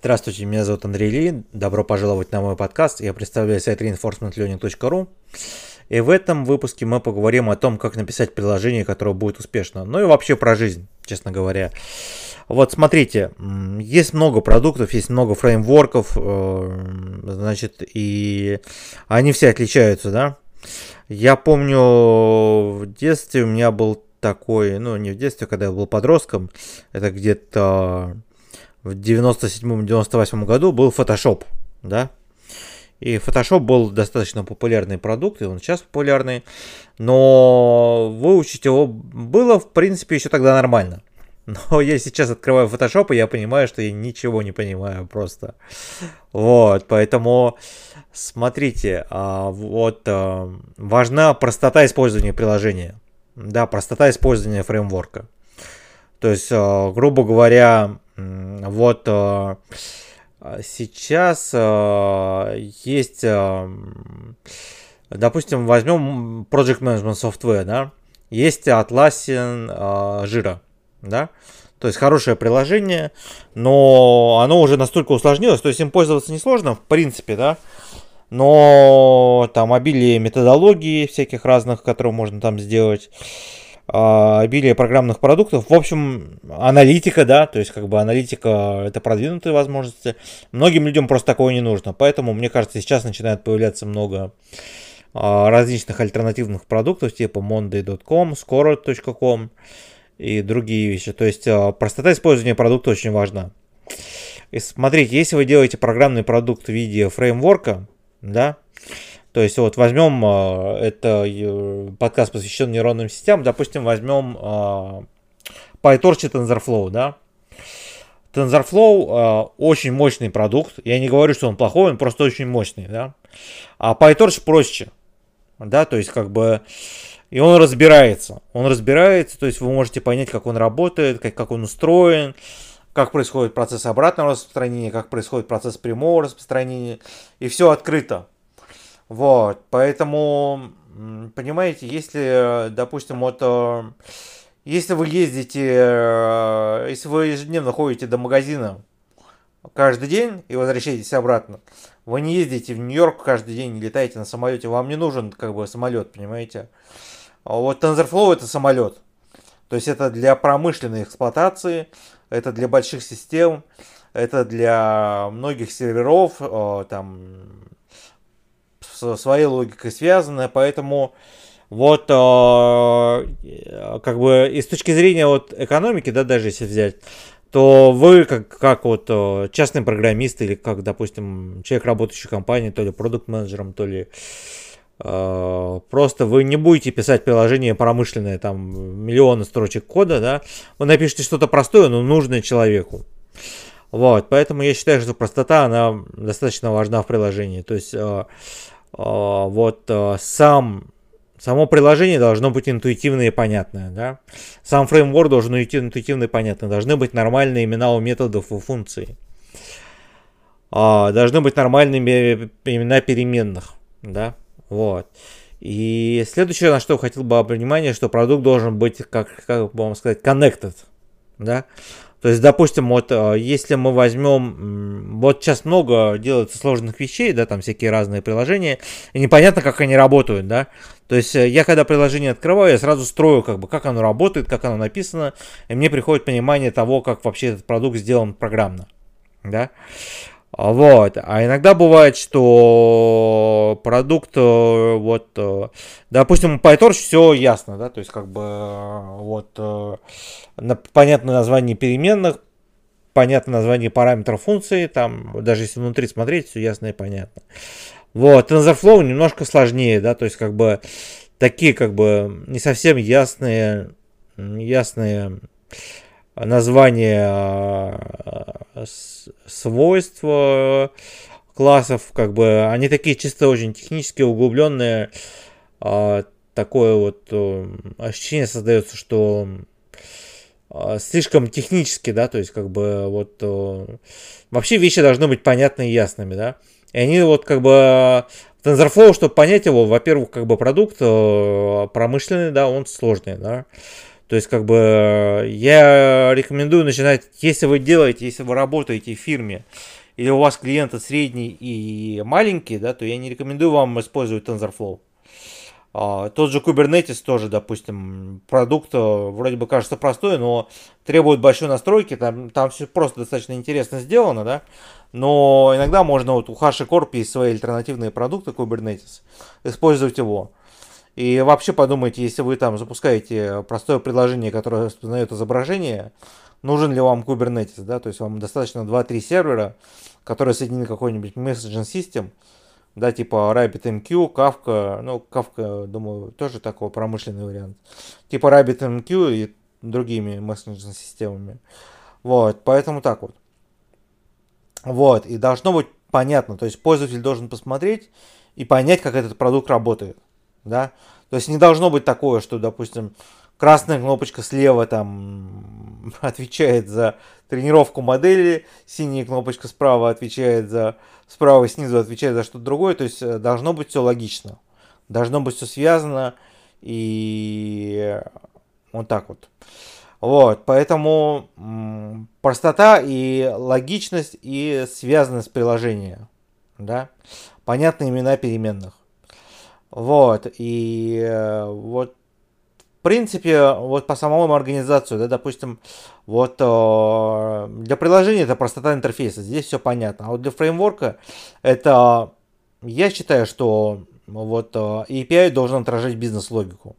Здравствуйте, меня зовут Андрей Ли. Добро пожаловать на мой подкаст. Я представляю сайт reinforcementlearning.ru. И в этом выпуске мы поговорим о том, как написать приложение, которое будет успешно. Ну и вообще про жизнь, честно говоря. Вот смотрите, есть много продуктов, есть много фреймворков, э, значит, и они все отличаются, да. Я помню, в детстве у меня был такой, ну не в детстве, когда я был подростком, это где-то в 97-98 году был Photoshop, да. И Photoshop был достаточно популярный продукт, и он сейчас популярный, но выучить его было, в принципе, еще тогда нормально. Но я сейчас открываю Photoshop, и я понимаю, что я ничего не понимаю просто. Вот, поэтому смотрите, а, вот а, важна простота использования приложения. Да, простота использования фреймворка. То есть, а, грубо говоря, вот э, сейчас э, есть, допустим, возьмем Project Management Software, да, есть Atlassian Jira, да, то есть хорошее приложение, но оно уже настолько усложнилось, то есть им пользоваться несложно, в принципе, да, но там обилие методологий всяких разных, которые можно там сделать, а, обилие программных продуктов. В общем, аналитика, да, то есть как бы аналитика это продвинутые возможности. Многим людям просто такого не нужно. Поэтому, мне кажется, сейчас начинает появляться много а, различных альтернативных продуктов типа monday.com, skoro.com и другие вещи. То есть а, простота использования продукта очень важна. И смотрите, если вы делаете программный продукт в виде фреймворка, да, то есть вот возьмем, а, это э, подкаст посвящен нейронным сетям, допустим, возьмем а, PyTorch и TensorFlow, да. TensorFlow э, очень мощный продукт. Я не говорю, что он плохой, он просто очень мощный, да. А PyTorch проще, да, то есть как бы и он разбирается. Он разбирается, то есть вы можете понять, как он работает, как, как он устроен, как происходит процесс обратного распространения, как происходит процесс прямого распространения. И все открыто. Вот, поэтому, понимаете, если, допустим, вот, э, если вы ездите, э, если вы ежедневно ходите до магазина каждый день и возвращаетесь обратно, вы не ездите в Нью-Йорк каждый день, не летаете на самолете, вам не нужен как бы самолет, понимаете? А вот TensorFlow это самолет. То есть это для промышленной эксплуатации, это для больших систем, это для многих серверов, э, там своей логикой связанная, поэтому вот э, как бы и с точки зрения вот экономики, да, даже если взять, то вы как, как вот э, частный программист или как, допустим, человек, работающий в компании, то ли продукт-менеджером, то ли э, просто вы не будете писать приложение промышленное, там, миллионы строчек кода, да, вы напишите что-то простое, но нужное человеку. Вот, поэтому я считаю, что простота, она достаточно важна в приложении. То есть, вот а, сам Само приложение должно быть интуитивное и понятное, да. Сам фреймворк должен быть интуитивно и понятно. Должны быть нормальные имена у методов и функций. А, должны быть нормальные имена переменных, да. Вот. И следующее, на что хотел бы обратить внимание, что продукт должен быть, как, как бы вам сказать, connected, да. То есть, допустим, вот э, если мы возьмем, вот сейчас много делается сложных вещей, да, там всякие разные приложения, и непонятно, как они работают, да. То есть э, я когда приложение открываю, я сразу строю, как бы, как оно работает, как оно написано, и мне приходит понимание того, как вообще этот продукт сделан программно, да. Вот. А иногда бывает, что продукт, э, вот, э, допустим, PyTorch все ясно, да, то есть как бы э, вот понятное название переменных, понятное название параметров функции, там, даже если внутри смотреть, все ясно и понятно. Вот, TensorFlow немножко сложнее, да, то есть как бы такие как бы не совсем ясные, ясные название а, свойства классов, как бы они такие чисто очень технически углубленные. А, такое вот э, ощущение создается, что а, слишком технически, да, то есть как бы вот э, вообще вещи должны быть понятны и ясными, да. И они вот как бы TensorFlow, чтобы понять его, во-первых, как бы продукт э, промышленный, да, он сложный, да. То есть, как бы, я рекомендую начинать, если вы делаете, если вы работаете в фирме, или у вас клиенты средний и маленькие, да, то я не рекомендую вам использовать TensorFlow. А, тот же Kubernetes тоже, допустим, продукт э, вроде бы кажется простой, но требует большой настройки, там, там все просто достаточно интересно сделано, да, но иногда можно вот у HashiCorp есть свои альтернативные продукты Kubernetes, использовать его. И вообще подумайте, если вы там запускаете простое предложение, которое распознает изображение, нужен ли вам Kubernetes, да, то есть вам достаточно 2-3 сервера, которые соединены какой-нибудь messaging system, да, типа RabbitMQ, Kafka, ну, Kafka, думаю, тоже такой промышленный вариант, типа RabbitMQ и другими мессенджерными системами. Вот, поэтому так вот. Вот, и должно быть понятно, то есть пользователь должен посмотреть и понять, как этот продукт работает, да. То есть не должно быть такое, что, допустим, красная кнопочка слева там отвечает за тренировку модели, синяя кнопочка справа отвечает за справа и снизу отвечает за что-то другое. То есть э, должно быть все логично, должно быть все связано и вот так вот. Вот, поэтому простота и логичность и связанность приложения, да, понятные имена переменных. Вот, и э, вот в принципе, вот по самому организацию, да, допустим, вот э, для приложения это простота интерфейса, здесь все понятно. А вот для фреймворка это, я считаю, что вот э, API должен отражать бизнес-логику.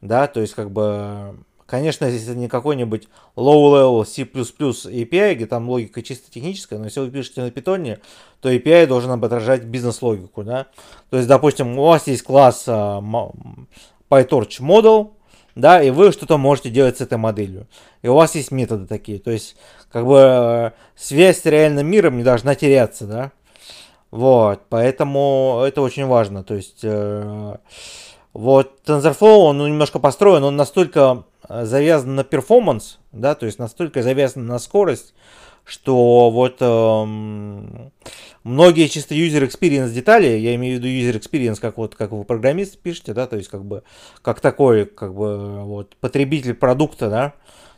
Да, то есть как бы, конечно, если это не какой-нибудь low-level C++ API, где там логика чисто техническая, но если вы пишете на питоне, то API должен отражать бизнес-логику, да. То есть, допустим, у вас есть класс э, PyTorch Model, да, и вы что-то можете делать с этой моделью. И у вас есть методы такие. То есть, как бы, э, связь с реальным миром не должна теряться, да. Вот, поэтому это очень важно. То есть, э, вот TensorFlow, он немножко построен, он настолько э, завязан на перформанс, да, то есть настолько завязан на скорость, что вот эм, многие чисто user experience детали, я имею в виду user experience, как вот как вы программист пишете, да, то есть как бы как такой, как бы вот потребитель продукта, да,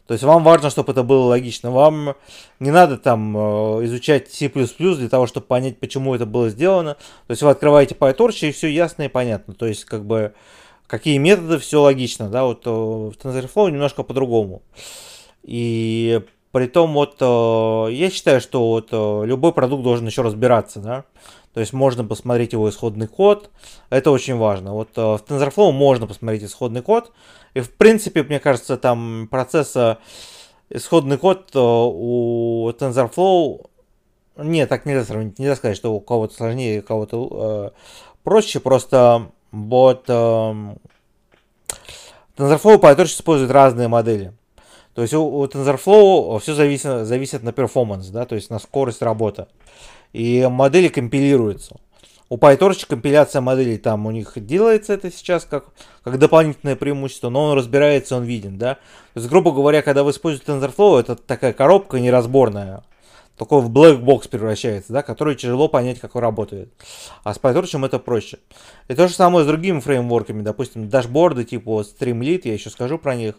то есть вам важно, чтобы это было логично. Вам не надо там э, изучать C++ для того, чтобы понять, почему это было сделано. То есть вы открываете PyTorch и все ясно и понятно. То есть как бы какие методы, все логично, да, вот э, в TensorFlow немножко по-другому. И Притом, вот э, я считаю, что вот э, любой продукт должен еще разбираться, да. То есть можно посмотреть его исходный код. Это очень важно. Вот э, в TensorFlow можно посмотреть исходный код. И в принципе, мне кажется, там процесса исходный код у TensorFlow нет, так нельзя сравнить. Нельзя сказать, что у кого-то сложнее, у кого-то э, проще. Просто вот э, TensorFlow PyTorch использует разные модели. То есть у, у TensorFlow все зависит, зависит на перформанс, да, то есть на скорость работы. И модели компилируются. У PyTorch компиляция моделей там у них делается это сейчас как, как дополнительное преимущество, но он разбирается, он виден, да. То есть, грубо говоря, когда вы используете TensorFlow, это такая коробка неразборная, такой в black box превращается, да, который тяжело понять, как он работает. А с PyTorch это проще. И то же самое с другими фреймворками, допустим, дашборды типа Streamlit, я еще скажу про них.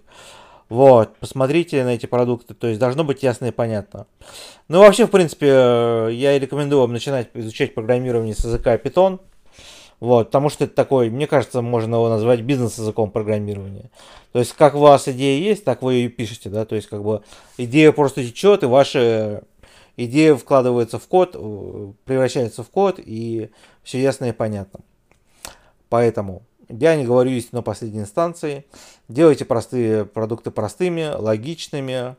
Вот, посмотрите на эти продукты, то есть должно быть ясно и понятно. Ну, вообще, в принципе, я рекомендую вам начинать изучать программирование с языка Python. Вот, потому что это такой, мне кажется, можно его назвать бизнес-языком программирования. То есть, как у вас идея есть, так вы ее пишете, да, то есть, как бы, идея просто течет, и ваша идея вкладывается в код, э, превращается в код, и все ясно и понятно. Поэтому я не говорю истину последней инстанции. Делайте простые продукты простыми, логичными,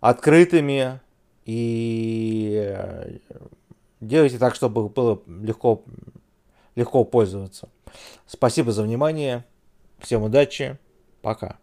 открытыми и делайте так, чтобы было легко, легко пользоваться. Спасибо за внимание. Всем удачи. Пока.